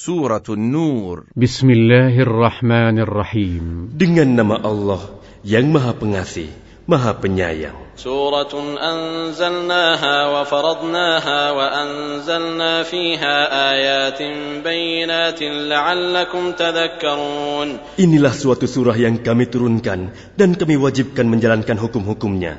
Surat Nur. Bismillahirrahmanirrahim. Dengan nama Allah yang Maha Pengasih, Maha Penyayang. Surah anzalnaha wa faradnaha wa anzalna fiha ayatin bayinatin la'allakum tadhakkarun. Inilah suatu surah yang kami turunkan dan kami wajibkan menjalankan hukum-hukumnya.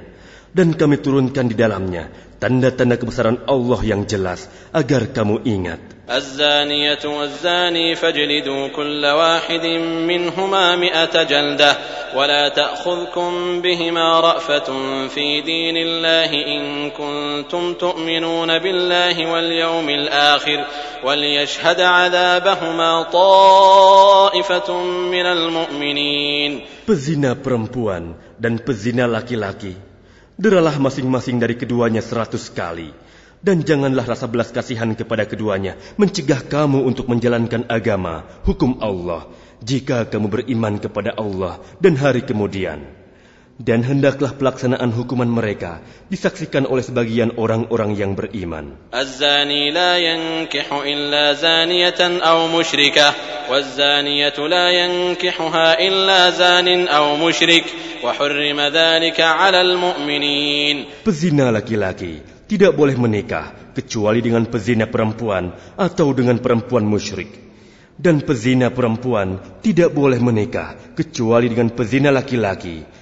Dan kami turunkan di dalamnya tanda-tanda kebesaran Allah yang jelas agar kamu ingat. الزانية والزاني فاجلدوا كل واحد منهما مئة جلدة ولا تأخذكم بهما رأفة في دين الله إن كنتم تؤمنون بالله واليوم الآخر وليشهد عذابهما طائفة من المؤمنين Pezina perempuan dan pezina laki-laki, deralah masing-masing dari keduanya seratus kali. Dan janganlah rasa belas kasihan kepada keduanya mencegah kamu untuk menjalankan agama, hukum Allah, jika kamu beriman kepada Allah dan hari kemudian dan hendaklah pelaksanaan hukuman mereka disaksikan oleh sebagian orang-orang yang beriman. Az-zani la yankihu illa zaniyatan aw musyrikah, waz-zaniyatu la yankihuha illa zanin aw musyrik, wa hurrima 'alal mu'minin. Pezina laki-laki tidak boleh menikah kecuali dengan pezina perempuan atau dengan perempuan musyrik dan pezina perempuan tidak boleh menikah kecuali dengan pezina laki-laki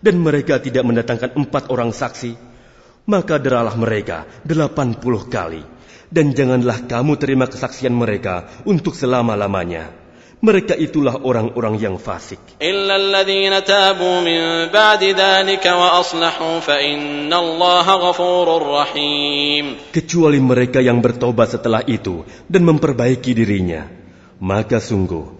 dan mereka tidak mendatangkan empat orang saksi, maka deralah mereka delapan puluh kali, dan janganlah kamu terima kesaksian mereka untuk selama-lamanya. Mereka itulah orang-orang yang fasik. Kecuali mereka yang bertobat setelah itu dan memperbaiki dirinya, maka sungguh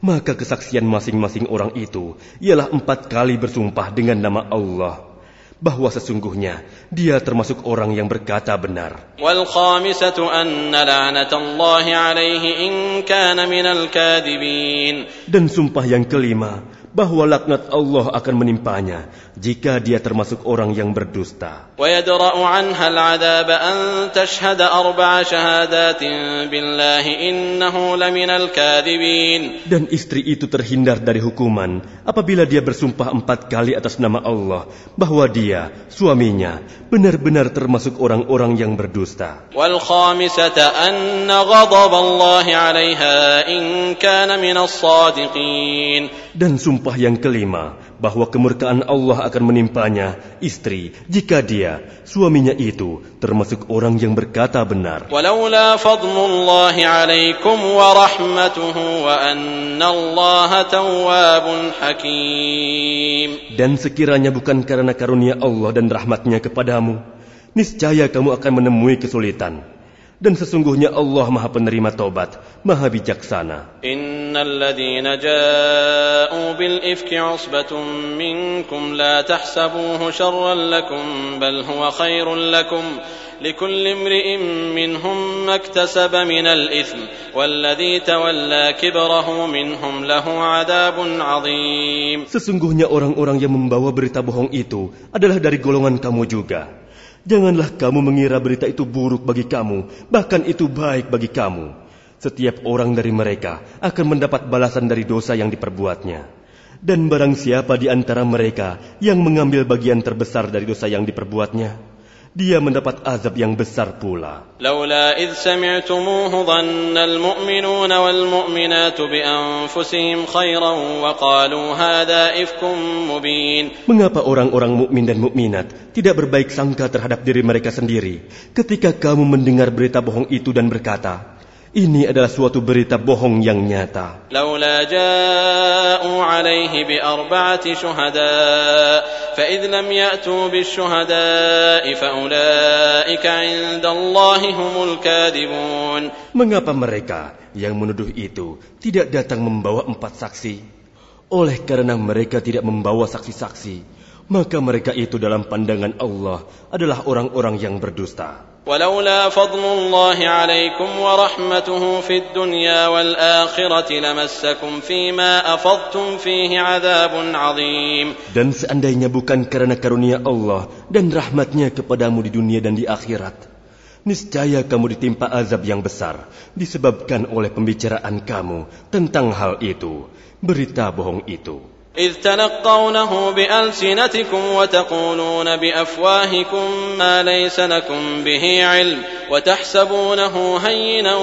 maka kesaksian masing-masing orang itu ialah empat kali bersumpah dengan nama Allah bahwa sesungguhnya dia termasuk orang yang berkata benar. Dan sumpah yang kelima bahwa laknat Allah akan menimpanya jika dia termasuk orang yang berdusta. Dan istri itu terhindar dari hukuman apabila dia bersumpah empat kali atas nama Allah bahwa dia, suaminya, benar-benar termasuk orang-orang yang berdusta. Dan sumpah yang kelima, bahwa kemurkaan Allah akan menimpanya istri jika dia, suaminya itu, termasuk orang yang berkata benar. Dan sekiranya bukan karena karunia Allah dan rahmatnya kepadamu, niscaya kamu akan menemui kesulitan. Dan sesungguhnya Allah maha penerima tobat, maha bijaksana. إن الذين جاءوا بالإفك عصبة منكم لا تحسبوه شرا لكم بل هو خير لكم لكل امرئ منهم ما اكتسب من الإثم والذي تولى كبره منهم له عذاب عظيم Sesungguhnya orang-orang yang membawa berita bohong itu adalah dari golongan kamu juga. Janganlah kamu mengira berita itu buruk bagi kamu, bahkan itu baik bagi kamu. Setiap orang dari mereka akan mendapat balasan dari dosa yang diperbuatnya. Dan barang siapa di antara mereka yang mengambil bagian terbesar dari dosa yang diperbuatnya, dia mendapat azab yang besar pula. Laula idh sami'tumuhu dhanna al-mu'minuna wal-mu'minatu bi anfusihim khairan wa qalu hadha ifkum mubin. Mengapa orang-orang mukmin dan mukminat tidak berbaik sangka terhadap diri mereka sendiri ketika kamu mendengar berita bohong itu dan berkata, ini adalah suatu berita bohong yang nyata. Mengapa mereka yang menuduh itu tidak datang membawa empat saksi? Oleh karena mereka tidak membawa saksi-saksi, maka mereka itu dalam pandangan Allah adalah orang-orang yang berdusta. ولولا فضل الله عليكم ورحمته في الدنيا والآخرة لمسكم فيما أفضتم فيه عذاب عظيم Dan seandainya bukan karena karunia Allah dan rahmatnya kepadamu di dunia dan di akhirat, niscaya kamu ditimpa azab yang besar disebabkan oleh pembicaraan kamu tentang hal itu, berita bohong itu. إذ تلقونه بألسنتكم وتقولون بأفواهكم ما ليس لكم به علم وتحسبونه هينا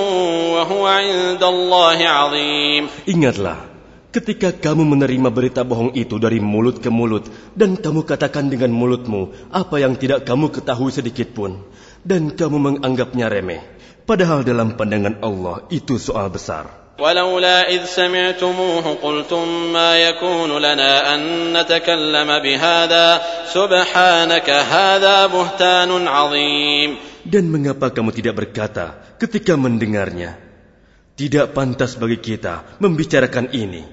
وهو عند الله عظيم Ingatlah, ketika kamu menerima berita bohong itu dari mulut ke mulut, dan kamu katakan dengan mulutmu apa yang tidak kamu ketahui sedikit pun, dan kamu menganggapnya remeh, padahal dalam pandangan Allah itu soal besar. ولولا إذ سمعتموه قلتم ما يكون لنا أن نتكلم بهذا سبحانك هذا بهتان عظيم Dan mengapa kamu tidak berkata ketika mendengarnya, tidak pantas bagi kita membicarakan ini.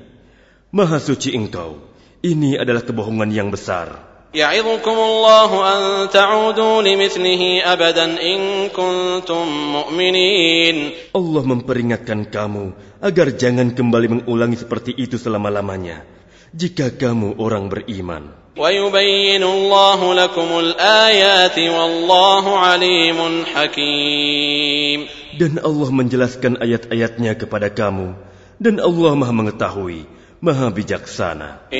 Maha suci engkau, ini adalah kebohongan yang besar. يعظكم الله أن تعودوا لمثله أبدا إن كنتم مؤمنين Allah memperingatkan kamu agar jangan kembali mengulangi seperti itu selama-lamanya. Jika kamu orang beriman. ويبين الله لكم الآيات والله عليم حكيم Dan Allah menjelaskan ayat-ayatnya kepada kamu. Dan Allah maha mengetahui, maha bijaksana.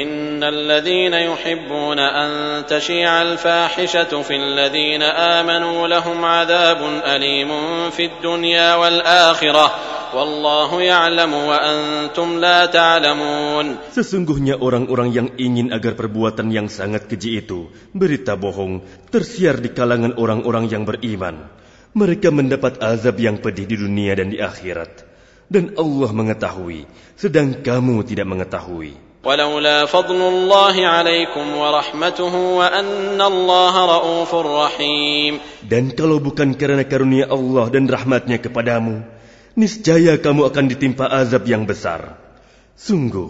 Sesungguhnya orang-orang yang ingin agar perbuatan yang sangat keji itu berita bohong tersiar di kalangan orang-orang yang beriman. Mereka mendapat azab yang pedih di dunia dan di akhirat. Dan Allah mengetahui, sedang kamu tidak mengetahui. ولولا فضل الله عليكم ورحمته وأن الله رؤوف رحيم Dan kalau bukan karena karunia Allah dan rahmatnya kepadamu, niscaya kamu akan ditimpa azab yang besar. Sungguh,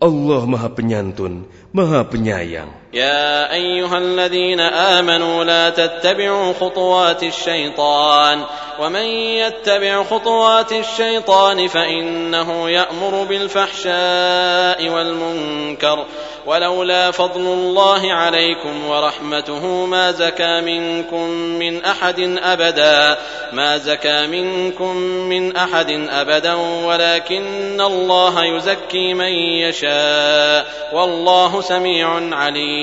Allah maha penyantun, maha penyayang. يا أيها الذين آمنوا لا تتبعوا خطوات الشيطان ومن يتبع خطوات الشيطان فإنه يأمر بالفحشاء والمنكر ولولا فضل الله عليكم ورحمته ما زكى منكم من أحد أبدا ما زكى منكم من أحد أبدا ولكن الله يزكي من يشاء والله سميع عليم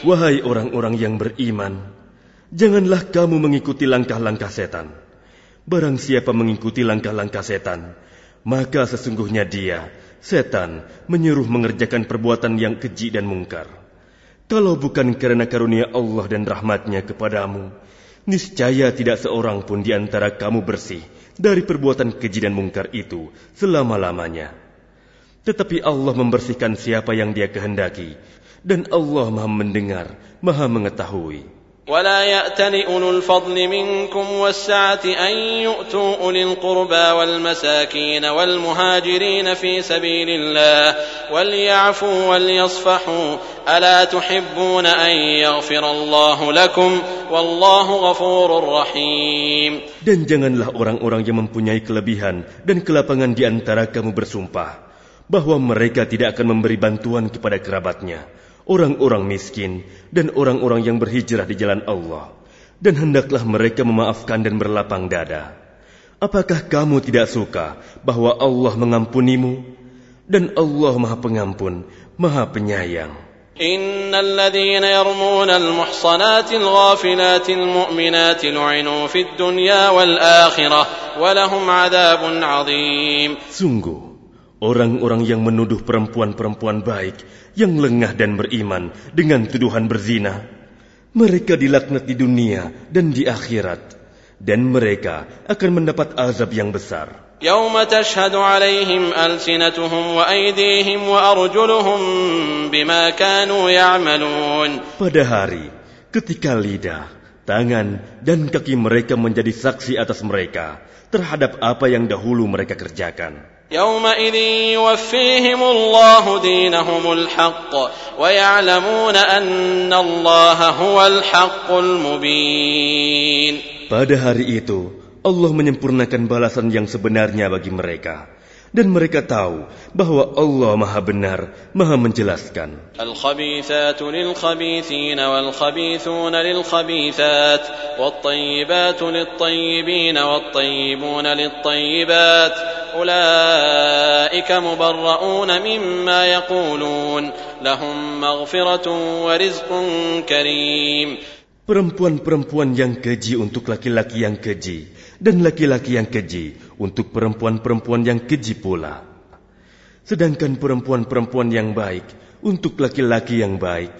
Wahai orang-orang yang beriman, janganlah kamu mengikuti langkah-langkah setan. Barang siapa mengikuti langkah-langkah setan, maka sesungguhnya dia, setan, menyuruh mengerjakan perbuatan yang keji dan mungkar. Kalau bukan karena karunia Allah dan rahmatnya kepadamu, niscaya tidak seorang pun di antara kamu bersih dari perbuatan keji dan mungkar itu selama-lamanya. Tetapi Allah membersihkan siapa yang dia kehendaki, dan Allah maha mendengar, maha mengetahui. ولا يأتل أولو الفضل منكم والسعة أن يؤتوا أولي القربى والمساكين والمهاجرين في سبيل الله وليعفوا وليصفحوا ألا تحبون أن يغفر الله لكم والله غفور رحيم Dan janganlah orang-orang yang mempunyai kelebihan dan kelapangan di antara kamu bersumpah bahwa mereka tidak akan memberi bantuan kepada kerabatnya, orang-orang miskin, dan orang-orang yang berhijrah di jalan Allah. Dan hendaklah mereka memaafkan dan berlapang dada. Apakah kamu tidak suka bahwa Allah mengampunimu? Dan Allah maha pengampun, maha penyayang. إن الذين يرمون المحصنات الغافلات المؤمنات لعنوا في الدنيا والآخرة ولهم عذاب عظيم Sungguh, orang-orang yang menuduh perempuan-perempuan baik yang lengah dan beriman dengan tuduhan berzina, mereka dilaknat di dunia dan di akhirat, dan mereka akan mendapat azab yang besar. يوم تشهد عليهم ألسنتهم وأيديهم وأرجلهم بما كانوا يعملون Pada hari ketika lidah, tangan, dan kaki mereka menjadi saksi atas mereka terhadap apa yang dahulu mereka kerjakan. يومئذ يوفيهم الله دينهم الحق ويعلمون أن الله هو الحق المبين Pada hari itu, Allah menyempurnakan balasan yang sebenarnya bagi mereka. Dan mereka tahu bahwa Allah maha benar, maha menjelaskan. الخبيثات للخبيثين والخبيثون للخبيثات والطيبات للطيبين والطيبون للطيبات أولئك مبرؤون مما يقولون لهم مغفرة ورزق كريم Perempuan-perempuan yang keji untuk laki-laki yang keji, dan laki-laki yang keji untuk perempuan-perempuan yang keji pula. Sedangkan perempuan-perempuan yang baik untuk laki-laki yang baik,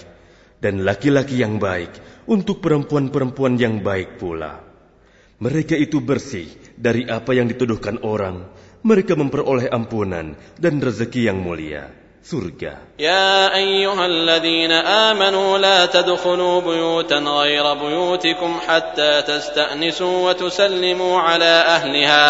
dan laki-laki yang baik untuk perempuan-perempuan yang baik pula. Mereka itu bersih dari apa yang dituduhkan orang. Mereka memperoleh ampunan dan rezeki yang mulia surga. Ya ayyuhalladzina amanu la tadkhulu buyutan ghaira buyutikum hatta tasta'nisu wa tusallimu ala ahliha.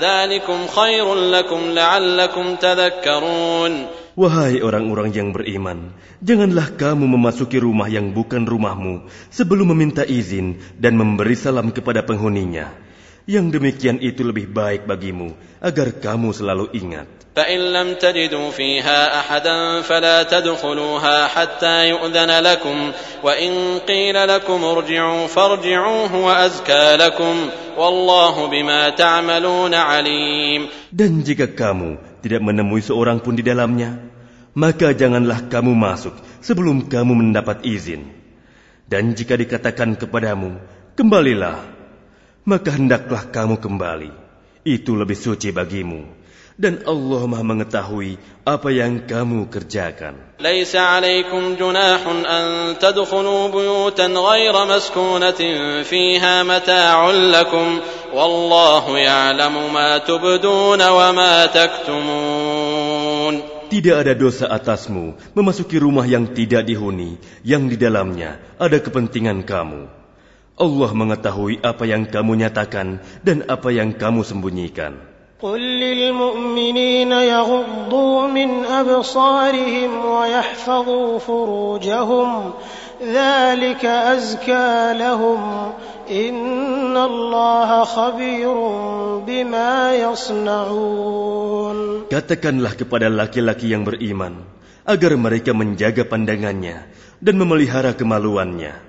Dzalikum khairul lakum la'allakum tadhakkarun. Wahai orang-orang yang beriman, janganlah kamu memasuki rumah yang bukan rumahmu sebelum meminta izin dan memberi salam kepada penghuninya. Yang demikian itu lebih baik bagimu, agar kamu selalu ingat. Dan jika kamu tidak menemui seorang pun di dalamnya, maka janganlah kamu masuk sebelum kamu mendapat izin. Dan jika dikatakan kepadamu, kembalilah, maka hendaklah kamu kembali. Itu lebih suci bagimu. Dan Allah maha mengetahui apa yang kamu kerjakan. ليس عليكم جناح أن تدخلوا بيوتا غير مسكونة فيها متاع لكم والله يعلم ما تبدون وما تكتمون Tidak ada dosa atasmu memasuki rumah yang tidak dihuni, yang di dalamnya ada kepentingan kamu. Allah mengetahui apa yang kamu nyatakan dan apa yang kamu sembunyikan. قل للمؤمنين يغضوا من أبصارهم ويحفظوا فروجهم ذلك أزكى لهم إن الله خبير بما يصنعون Katakanlah kepada laki-laki yang beriman agar mereka menjaga pandangannya dan memelihara kemaluannya.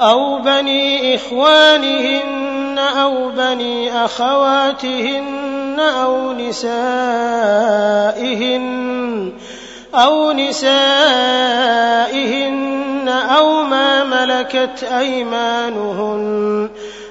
أو بني إخوانهن أو بني أخواتهن أو نسائهن أو نسائهن أو ما ملكت أيمانهن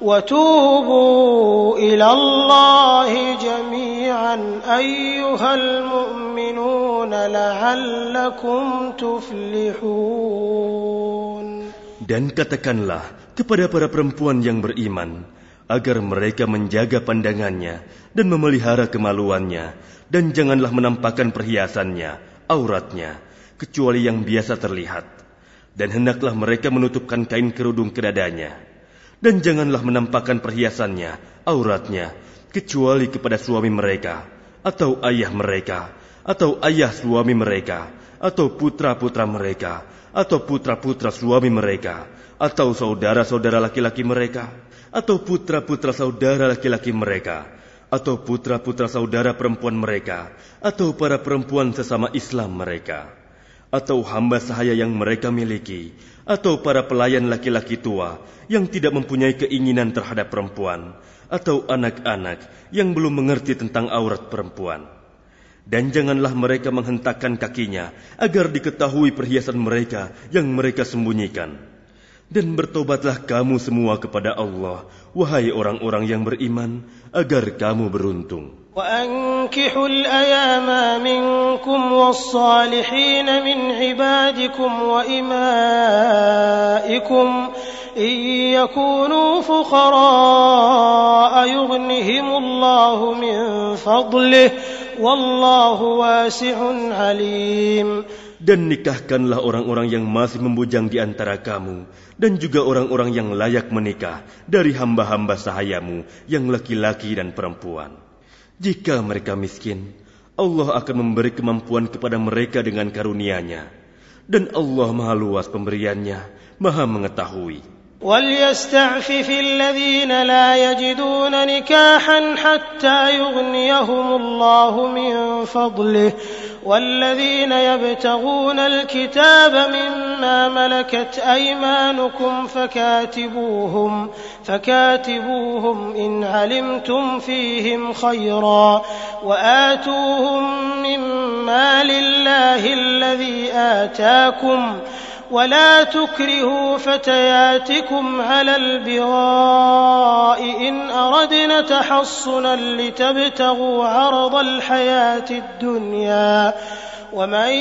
وتوبوا إلى الله جميعا أيها المؤمنون لعلكم تفلحون Dan katakanlah kepada para perempuan yang beriman, agar mereka menjaga pandangannya dan memelihara kemaluannya, dan janganlah menampakkan perhiasannya, auratnya, kecuali yang biasa terlihat. Dan hendaklah mereka menutupkan kain kerudung ke dadanya. Dan janganlah menampakkan perhiasannya, auratnya, kecuali kepada suami mereka, atau ayah mereka, atau ayah suami mereka, atau putra-putra mereka, atau putra-putra suami mereka, atau saudara-saudara laki-laki mereka, atau putra-putra saudara laki-laki mereka, atau putra-putra saudara perempuan mereka, atau para perempuan sesama Islam mereka, atau hamba sahaya yang mereka miliki, atau para pelayan laki-laki tua yang tidak mempunyai keinginan terhadap perempuan, atau anak-anak yang belum mengerti tentang aurat perempuan dan janganlah mereka menghentakkan kakinya agar diketahui perhiasan mereka yang mereka sembunyikan. Dan bertobatlah kamu semua kepada Allah, wahai orang-orang yang beriman, agar kamu beruntung. وأنكحوا الأيام منكم والصالحين من عبادكم وإمائكم إن يكونوا فقراء يغنهم الله من فضله والله واسع عليم Dan nikahkanlah orang-orang yang masih membujang di antara kamu, dan juga orang-orang yang layak menikah dari hamba-hamba sahayamu yang laki-laki dan perempuan. Jika mereka miskin, Allah akan memberi kemampuan kepada mereka dengan karunia-Nya. Dan Allah maha luas pemberiannya, maha mengetahui. وليستعفف الذين لا يجدون نكاحا حتى يغنيهم الله من فضله والذين يبتغون الكتاب مما ملكت أيمانكم فكاتبوهم فكاتبوهم إن علمتم فيهم خيرا وآتوهم مما لله الذي آتاكم ولا تكرهوا فتياتكم على البغاء إن أردنا تحصنا لتبتغوا عرض الحياة الدنيا ومن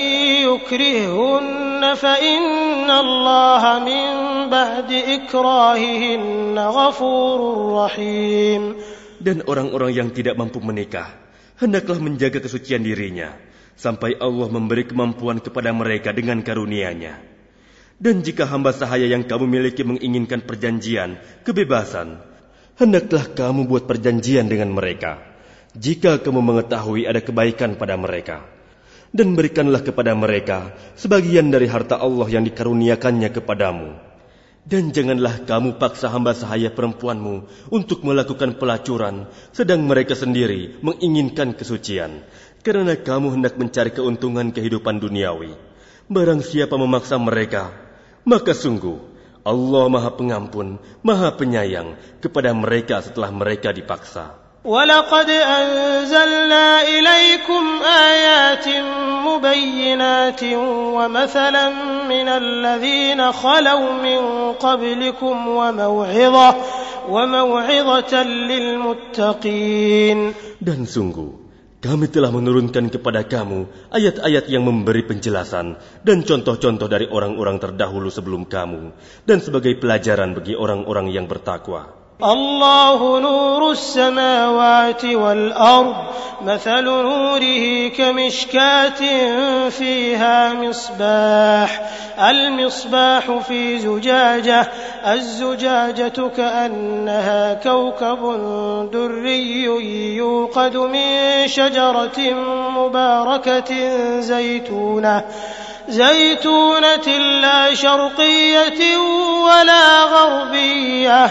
يكرههن فإن الله من بعد إكراههن غفور رحيم Dan orang-orang yang tidak mampu menikah, hendaklah menjaga kesucian dirinya, sampai Allah memberi kemampuan kepada mereka dengan karunia-Nya. Dan jika hamba sahaya yang kamu miliki menginginkan perjanjian, kebebasan, hendaklah kamu buat perjanjian dengan mereka. Jika kamu mengetahui ada kebaikan pada mereka, dan berikanlah kepada mereka sebagian dari harta Allah yang dikaruniakannya kepadamu. Dan janganlah kamu paksa hamba sahaya perempuanmu untuk melakukan pelacuran, sedang mereka sendiri menginginkan kesucian, karena kamu hendak mencari keuntungan kehidupan duniawi. Barang siapa memaksa mereka, maka sungguh Allah Maha Pengampun, Maha Penyayang kepada mereka setelah mereka dipaksa. ولقد أنزلنا إليكم آيات مبينات ومثلا من الذين خلوا من قبلكم وموعظة وموعظة للمتقين Dan sungguh, kami telah menurunkan kepada kamu ayat-ayat yang memberi penjelasan dan contoh-contoh dari orang-orang terdahulu sebelum kamu dan sebagai pelajaran bagi orang-orang yang bertakwa. الله نور السماوات والأرض مثل نوره كمشكاة فيها مصباح. المصباح في زجاجة الزجاجة كأنها كوكب دري يوقد من شجرة مباركة زيتونة. زيتونة لا شرقية ولا غربية.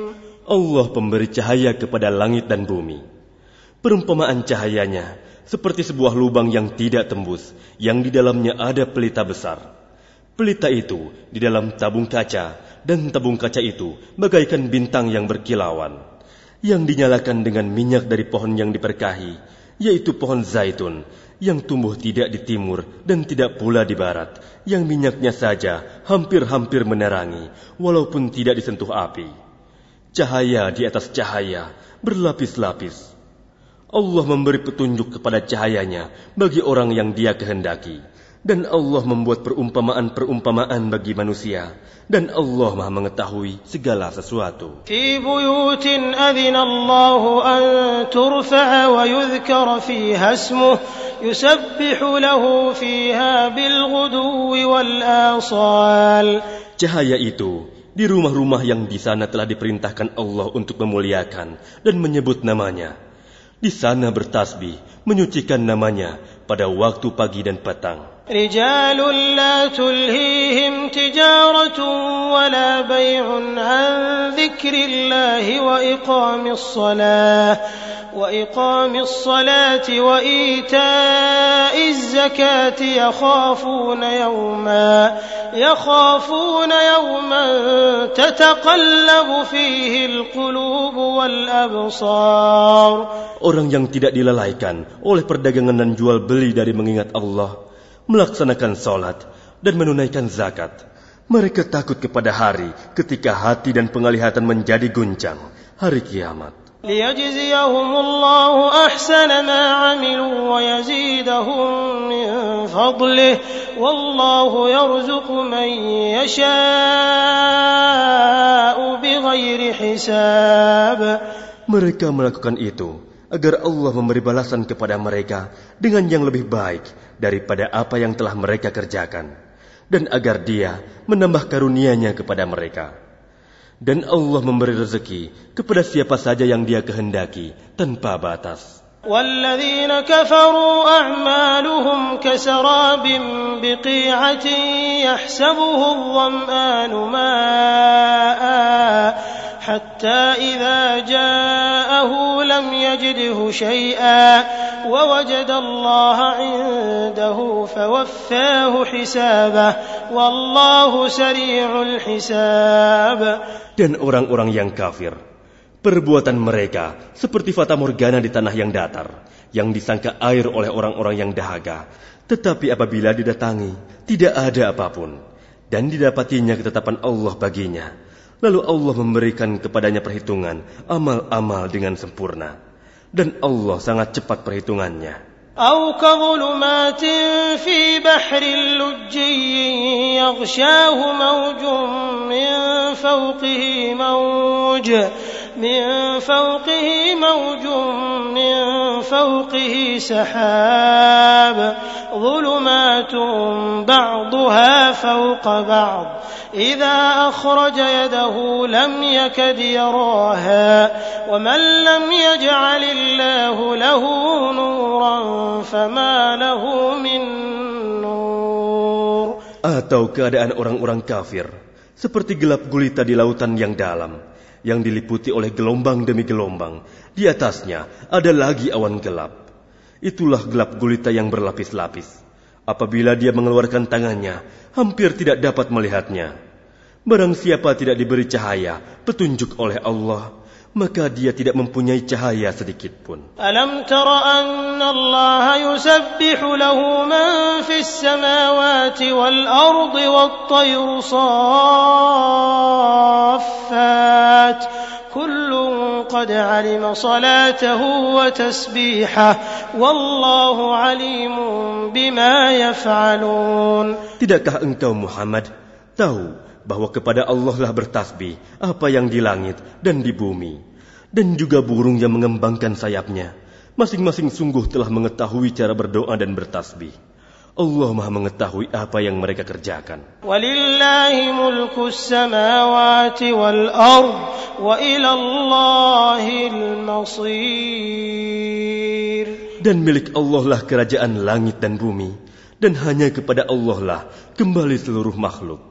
Allah pemberi cahaya kepada langit dan bumi. Perumpamaan cahayanya seperti sebuah lubang yang tidak tembus, yang di dalamnya ada pelita besar. Pelita itu di dalam tabung kaca, dan tabung kaca itu bagaikan bintang yang berkilauan, yang dinyalakan dengan minyak dari pohon yang diberkahi, yaitu pohon zaitun, yang tumbuh tidak di timur dan tidak pula di barat, yang minyaknya saja hampir-hampir menerangi, walaupun tidak disentuh api. Cahaya di atas cahaya, berlapis-lapis. Allah memberi petunjuk kepada cahayanya bagi orang yang dia kehendaki. Dan Allah membuat perumpamaan-perumpamaan bagi manusia. Dan Allah maha mengetahui segala sesuatu. Buyutin an turfa'a wa yudhkara fiha. Yusabbihu lahu fiha bilguduwi wal asal. Cahaya itu di rumah-rumah yang di sana telah diperintahkan Allah untuk memuliakan dan menyebut namanya. Di sana bertasbih, menyucikan namanya pada waktu pagi dan petang. رجال لا تلهيهم تجارة ولا بيع عن ذكر الله وإقام الصلاة وإقام الصلاة وإيتاء الزكاة يخافون يوما يخافون يوما تتقلب فيه القلوب والأبصار. Orang yang tidak dilalaikan oleh perdagangan dan jual beli dari mengingat Allah, melaksanakan sholat, dan menunaikan zakat. Mereka takut kepada hari ketika hati dan penglihatan menjadi guncang, hari kiamat. ليجزيهم الله أحسن ما عملوا ويزيدهم من فضله والله يرزق من يشاء بغير حساب Mereka melakukan itu agar Allah memberi balasan kepada mereka dengan yang lebih baik daripada apa yang telah mereka kerjakan, dan agar Dia menambah karunia-Nya kepada mereka. Dan Allah memberi rezeki kepada siapa saja yang Dia kehendaki tanpa batas. والذين كفروا أعمالهم كسراب بقيعة يحسبه الظمآن ماء حتى إذا جاءه لم يجده شيئا ووجد الله عنده فوفاه حسابه والله سريع الحساب Dan orang-orang yang kafir, perbuatan mereka seperti fata morgana di tanah yang datar, yang disangka air oleh orang-orang yang dahaga. Tetapi apabila didatangi, tidak ada apapun. Dan didapatinya ketetapan Allah baginya. Lalu Allah memberikan kepadanya perhitungan, amal-amal dengan sempurna. Dan Allah sangat cepat perhitungannya. أو كظلمات في بحر لجي يغشاه موج من فوقه موج من فوقه موج من فوقه سحاب ظلمات بعضها فوق بعض إذا أخرج يده لم يكد يراها ومن لم يجعل الله له نورا فما له من نور Atau keadaan orang-orang kafir, seperti gelap gulita di lautan yang dalam, yang diliputi oleh gelombang demi gelombang. Di atasnya ada lagi awan gelap. Itulah gelap gulita yang berlapis-lapis. Apabila dia mengeluarkan tangannya, hampir tidak dapat melihatnya. Barang siapa tidak diberi cahaya, petunjuk oleh Allah, maka dia tidak mempunyai cahaya sedikit pun. Alam tara anna Allah yusabbihu lahu man fis samawati wal ardi wat tayru saffat كل قد علم صلاته وتسبيحه والله عليم بما يفعلون Tidakkah engkau Muhammad tahu bahwa kepada Allah lah bertasbih apa yang di langit dan di bumi dan juga burung yang mengembangkan sayapnya Masing-masing sungguh telah mengetahui cara berdoa dan bertasbih. Allah Maha mengetahui apa yang mereka kerjakan. Walillahi mulku samawati wal ard wa masir. Dan milik Allah lah kerajaan langit dan bumi dan hanya kepada Allah lah kembali seluruh makhluk.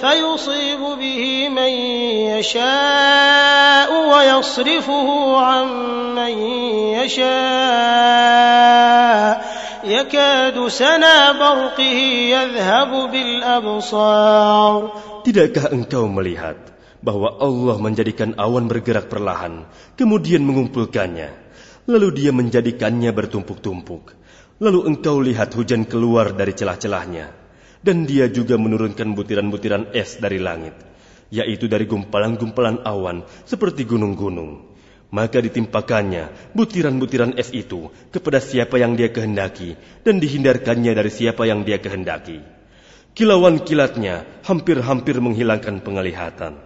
فيصيب به من يشاء ويصرفه عن من يشاء يكاد سنا برقه يذهب بالأبصار Tidakkah engkau melihat bahwa Allah menjadikan awan bergerak perlahan, kemudian mengumpulkannya, lalu dia menjadikannya bertumpuk-tumpuk. Lalu engkau lihat hujan keluar dari celah-celahnya, Dan dia juga menurunkan butiran-butiran es dari langit, yaitu dari gumpalan-gumpalan awan seperti gunung-gunung. Maka ditimpakannya butiran-butiran es itu kepada siapa yang dia kehendaki dan dihindarkannya dari siapa yang dia kehendaki. Kilauan kilatnya hampir-hampir menghilangkan penglihatan.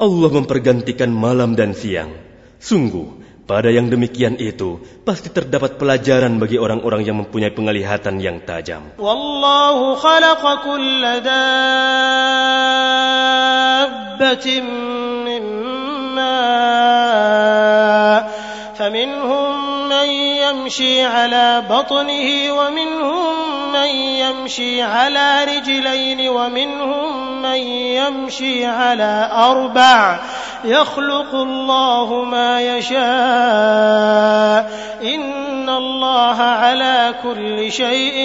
Allah mempergantikan malam dan siang. Sungguh, pada yang demikian itu pasti terdapat pelajaran bagi orang-orang yang mempunyai penglihatan yang tajam. والله خلق كل دابة من ماء فمنهم من يمشي على بطنه ومنهم من يمشي على رجلين ومنهم من يمشي على أربع يخلق الله ما يشاء إن الله على كل شيء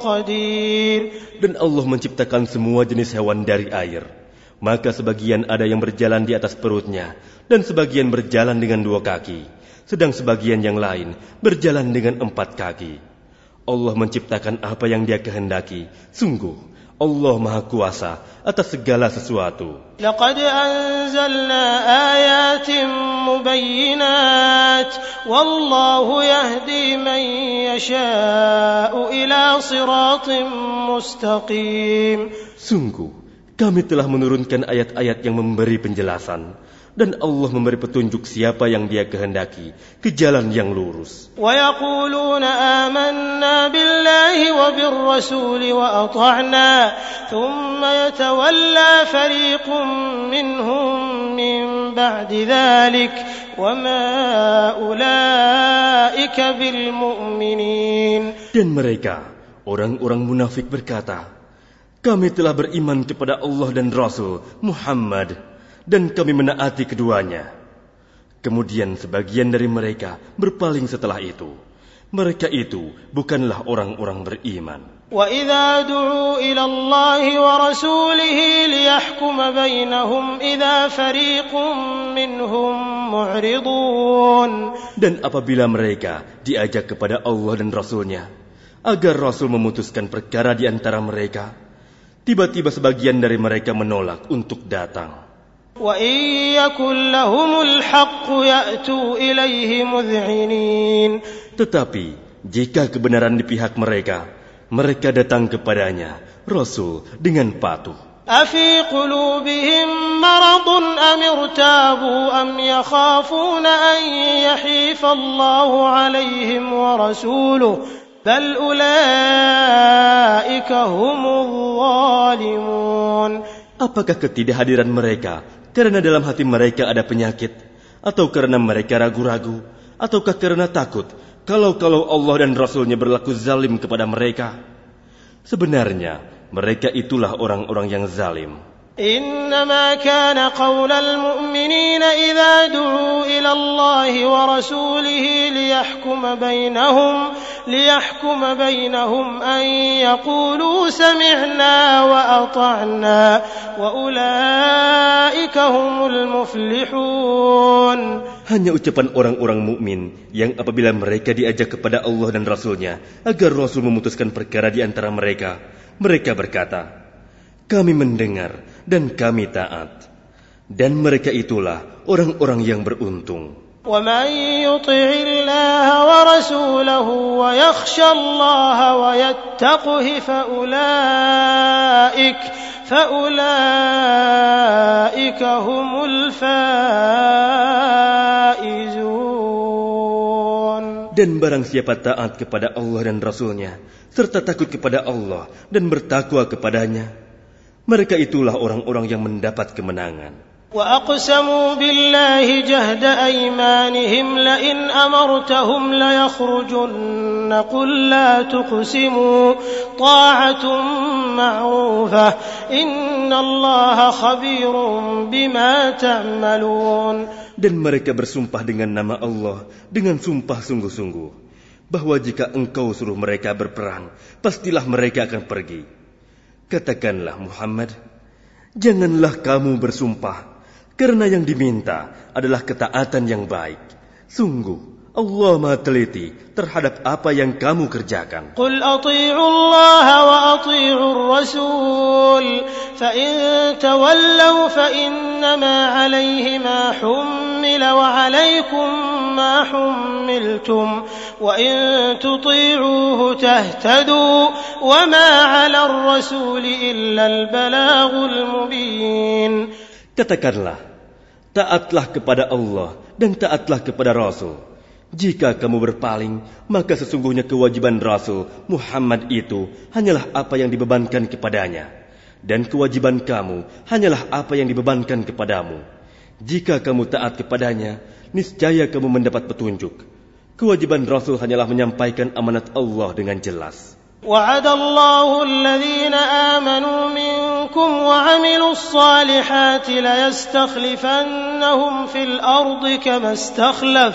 قدير Dan Allah menciptakan semua jenis hewan dari air. Maka sebagian ada yang berjalan di atas perutnya, dan sebagian berjalan dengan dua kaki, sedang sebagian yang lain berjalan dengan empat kaki. Allah menciptakan apa yang Dia kehendaki. Sungguh, Allah Maha Kuasa atas segala sesuatu. لقد أنزلنا آيات مبينات والله يهدي من يشاء إلى صراط مستقيم Sungguh, kami telah menurunkan ayat-ayat yang memberi penjelasan, dan Allah memberi petunjuk siapa yang dia kehendaki ke jalan yang lurus. Dan mereka, orang-orang munafik berkata, kami telah beriman kepada Allah dan Rasul Muhammad dan kami menaati keduanya. Kemudian sebagian dari mereka berpaling setelah itu. Mereka itu bukanlah orang-orang beriman. وإذا دعوا إلى الله ورسوله ليحكم بينهم إذا فريق منهم معرضون Dan apabila mereka diajak kepada Allah dan Rasulnya, agar Rasul memutuskan perkara di antara mereka, tiba-tiba sebagian dari mereka menolak untuk datang. Tetapi jika kebenaran di pihak mereka, mereka datang kepadanya, Rasul dengan patuh. أفي قلوبهم مرض أم ارتابوا أم يخافون أن يحيف الله عليهم ورسوله بل أولئك هم الظالمون Apakah ketidakhadiran mereka karena dalam hati mereka ada penyakit, atau karena mereka ragu-ragu, ataukah karena takut kalau-kalau Allah dan Rasulnya berlaku zalim kepada mereka? Sebenarnya mereka itulah orang-orang yang zalim. إنما كان قول المؤمنين إذا دعوا إلى الله ورسوله ليحكم بينهم ليحكم بينهم أن يقولوا سمعنا وأطعنا وأولئك هم المفلحون hanya ucapan orang-orang mukmin yang apabila mereka diajak kepada Allah dan Rasulnya agar Rasul memutuskan perkara di antara mereka, mereka berkata, kami mendengar dan kami taat. Dan mereka itulah orang-orang yang beruntung. ومن يطع الله ورسوله ويخشى الله ويتقه فأولئك فأولئك هم الفائزون Dan barang siapa taat kepada Allah dan Rasulnya, serta takut kepada Allah dan bertakwa kepadanya, mereka itulah orang-orang yang mendapat kemenangan. وأقسموا بالله جهد أيمانهم لئن أمرتهم ليخرجن قل لا تقسموا طاعة معروفة إن الله خبير بما تعملون Dan mereka bersumpah dengan nama Allah dengan sumpah sungguh-sungguh bahwa jika engkau suruh mereka berperang, pastilah mereka akan pergi. Katakanlah Muhammad, janganlah kamu bersumpah karena yang diminta adalah ketaatan yang baik. Sungguh, Allah maha teliti terhadap apa yang kamu kerjakan. قل أطيعوا الله وأطيعوا الرسول فإن تولوا فإنما عليه ما حمل وعليكم ما حملتم وإن تطيعوه تهتدوا وما على الرسول إلا البلاغ المبين Katakanlah, taatlah kepada Allah dan taatlah kepada Rasul. Jika kamu berpaling, maka sesungguhnya kewajiban Rasul Muhammad itu hanyalah apa yang dibebankan kepadanya. Dan kewajiban kamu hanyalah apa yang dibebankan kepadamu. Jika kamu taat kepadanya, niscaya kamu mendapat petunjuk. Kewajiban Rasul hanyalah menyampaikan amanat Allah dengan jelas. وعد الله الذين آمنوا منكم وعملوا الصالحات ليستخلفنهم في الأرض كما استخلف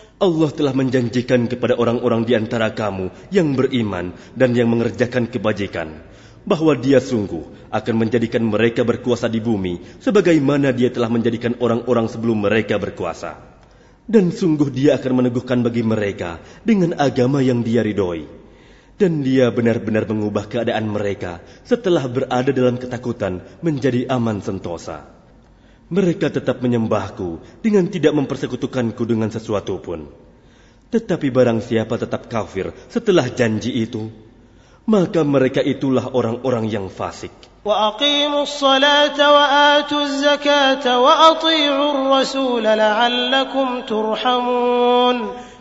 Allah telah menjanjikan kepada orang-orang di antara kamu yang beriman dan yang mengerjakan kebajikan bahwa Dia sungguh akan menjadikan mereka berkuasa di bumi sebagaimana Dia telah menjadikan orang-orang sebelum mereka berkuasa. Dan sungguh Dia akan meneguhkan bagi mereka dengan agama yang Dia ridhoi. Dan Dia benar-benar mengubah keadaan mereka setelah berada dalam ketakutan menjadi aman sentosa. Mereka tetap menyembahku dengan tidak mempersekutukanku dengan sesuatu pun. Tetapi barang siapa tetap kafir setelah janji itu, maka mereka itulah orang-orang yang fasik.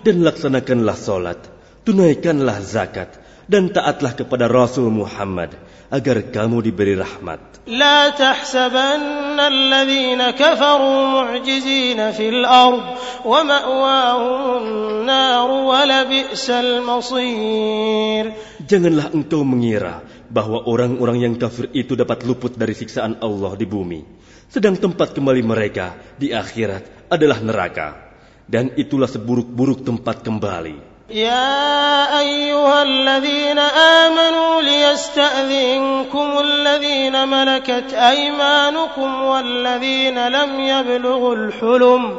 Dan laksanakanlah solat, tunaikanlah zakat, dan taatlah kepada Rasul Muhammad, agar kamu diberi rahmat. لا تحسبن الذين كفروا معجزين في الأرض ومأواهم النار ولبئس المصير Janganlah engkau mengira bahwa orang-orang yang kafir itu dapat luput dari siksaan Allah di bumi. Sedang tempat kembali mereka di akhirat adalah neraka. Dan itulah seburuk-buruk tempat kembali. يا أيها الذين آمنوا ليستأذنكم الذين ملكت أيمانكم والذين لم يبلغوا الحلم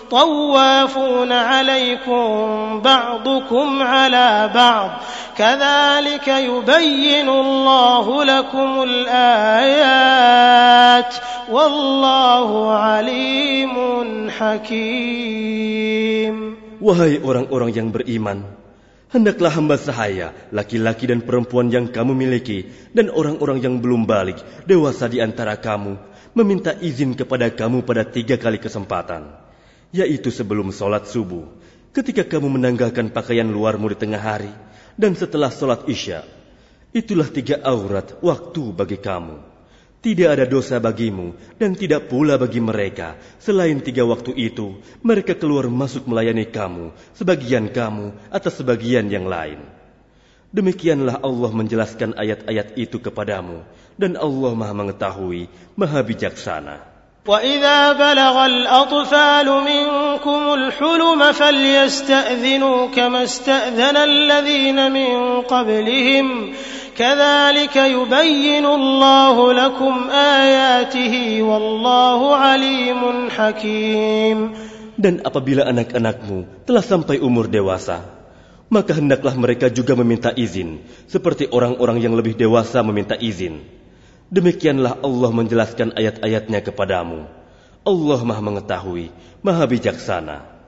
طوافون عليكم بعضكم على بعض كذلك يبين الله لكم الآيات والله عليم حكيم Wahai orang-orang yang beriman, Hendaklah hamba sahaya, laki-laki dan perempuan yang kamu miliki, dan orang-orang yang belum balik, dewasa di antara kamu, meminta izin kepada kamu pada tiga kali kesempatan, yaitu sebelum sholat subuh, ketika kamu menanggalkan pakaian luarmu di tengah hari, dan setelah sholat isya. Itulah tiga aurat waktu bagi kamu. Tidak ada dosa bagimu dan tidak pula bagi mereka. Selain tiga waktu itu, mereka keluar masuk melayani kamu, sebagian kamu atas sebagian yang lain. Demikianlah Allah menjelaskan ayat-ayat itu kepadamu, dan Allah Maha Mengetahui, Maha Bijaksana. وإذا بلغ الأطفال منكم الحلم فليستأذنوا كما استأذن الذين من قبلهم كذلك يبين الله لكم آياته والله عليم حكيم Dan apabila anak-anakmu telah sampai umur dewasa, maka hendaklah mereka juga meminta izin, seperti orang-orang yang lebih dewasa meminta izin. Demikianlah Allah menjelaskan ayat-ayatnya kepadamu. Allah maha mengetahui, maha bijaksana.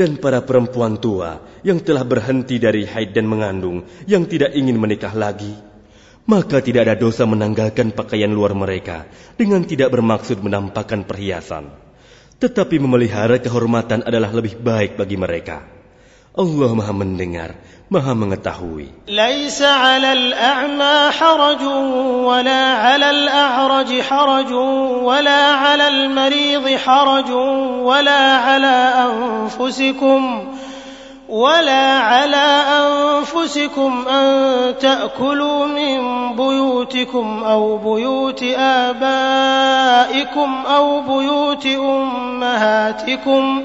Dan para perempuan tua yang telah berhenti dari haid dan mengandung, yang tidak ingin menikah lagi, maka tidak ada dosa menanggalkan pakaian luar mereka dengan tidak bermaksud menampakkan perhiasan. Tetapi memelihara kehormatan adalah lebih baik bagi mereka. Allah Maha Mendengar, Maha Mengetahui. ليس على الأعمى حرج ولا على الأعرج حرج ولا على المريض حرج ولا على أنفسكم ولا على أنفسكم أن تأكلوا من بيوتكم أو بيوت آبائكم أو بيوت أمهاتكم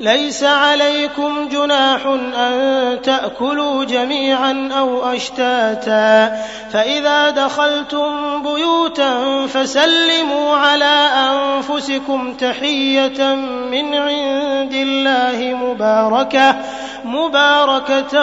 ليس عليكم جناح أن تأكلوا جميعا أو أشتاتا. فإذا دخلتم بيوتا فسلموا على أنفسكم تحية من عند الله مباركة مباركة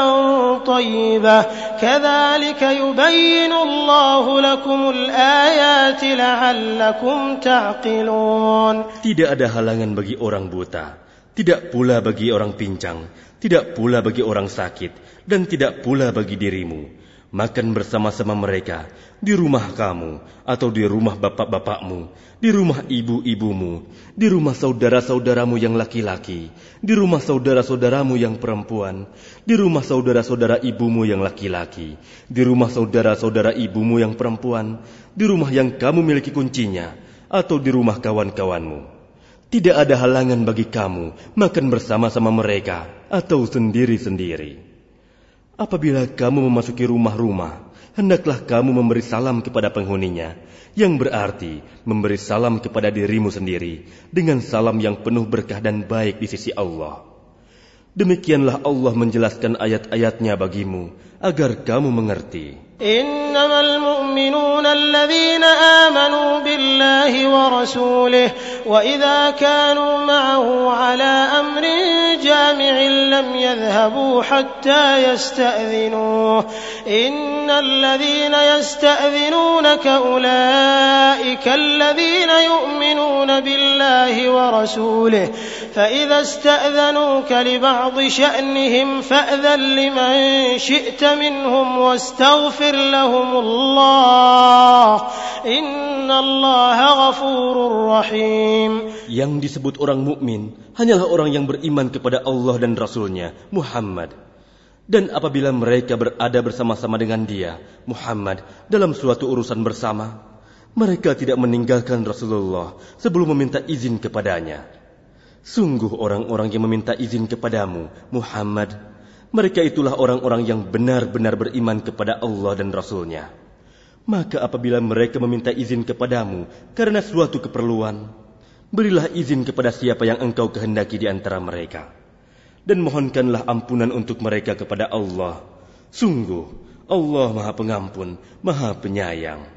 طيبة. كذلك يبين الله لكم الآيات لعلكم تعقلون. Tidak ada halangan bagi orang buta, tidak pula bagi orang pincang, tidak pula bagi orang sakit, dan tidak pula bagi dirimu. Makan bersama-sama mereka di rumah kamu atau di rumah bapak-bapakmu, di rumah ibu-ibumu, di rumah saudara-saudaramu yang laki-laki, di rumah saudara-saudaramu yang perempuan, di rumah saudara-saudara ibumu yang laki-laki, di rumah saudara-saudara ibumu yang perempuan, di rumah yang kamu miliki kuncinya, atau di rumah kawan-kawanmu. Tidak ada halangan bagi kamu makan bersama-sama mereka atau sendiri-sendiri. Apabila kamu memasuki rumah-rumah, hendaklah kamu memberi salam kepada penghuninya, yang berarti memberi salam kepada dirimu sendiri dengan salam yang penuh berkah dan baik di sisi Allah. Demikianlah Allah menjelaskan ayat-ayatnya bagimu agar kamu mengerti. إنما المؤمنون الذين آمنوا بالله ورسوله وإذا كانوا معه على أمر جامع لم يذهبوا حتى يستأذنوه إن الذين يستأذنونك أولئك الذين يؤمنون بالله ورسوله فإذا استأذنوك لبعض شأنهم فأذن لمن شئت منهم واستغفر يغفر لهم الله إن الله غفور رحيم Yang disebut orang mukmin hanyalah orang yang beriman kepada Allah dan Rasulnya, Muhammad. Dan apabila mereka berada bersama-sama dengan dia, Muhammad, dalam suatu urusan bersama, mereka tidak meninggalkan Rasulullah sebelum meminta izin kepadanya. Sungguh orang-orang yang meminta izin kepadamu, Muhammad, mereka itulah orang-orang yang benar-benar beriman kepada Allah dan Rasul-Nya. Maka apabila mereka meminta izin kepadamu karena suatu keperluan, berilah izin kepada siapa yang engkau kehendaki di antara mereka. Dan mohonkanlah ampunan untuk mereka kepada Allah. Sungguh, Allah Maha Pengampun, Maha Penyayang.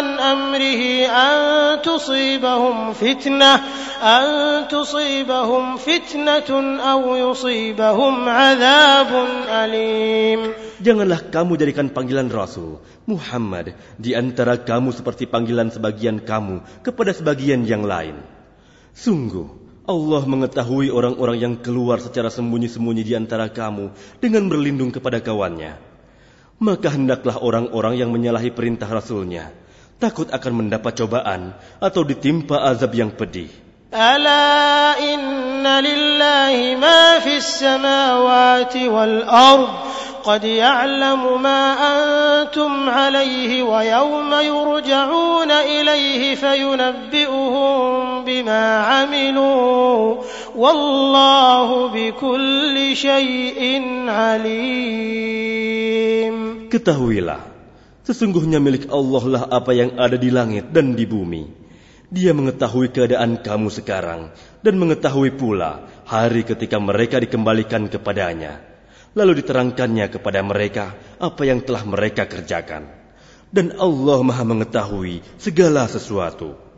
عن امره ان تصيبهم فتنه ان تصيبهم فتنه او يصيبهم عذاب اليم Janganlah kamu jadikan panggilan Rasul Muhammad di antara kamu seperti panggilan sebagian kamu kepada sebagian yang lain. Sungguh, Allah mengetahui orang-orang yang keluar secara sembunyi-sembunyi di antara kamu dengan berlindung kepada kawannya. Maka hendaklah orang-orang yang menyalahi perintah Rasulnya takut akan mendapat cobaan atau ditimpa azab yang pedih. الا ان لله ما في السماوات والارض قد يعلم ما أنتم عليه ويوم يرجعون اليه فينبئهم بما عملوا والله بكل شيء عليم Ketahuilah, sesungguhnya milik Allah lah apa yang ada di langit dan di bumi. Dia mengetahui keadaan kamu sekarang dan mengetahui pula hari ketika mereka dikembalikan kepadanya. Lalu diterangkannya kepada mereka apa yang telah mereka kerjakan. Dan Allah maha mengetahui segala sesuatu.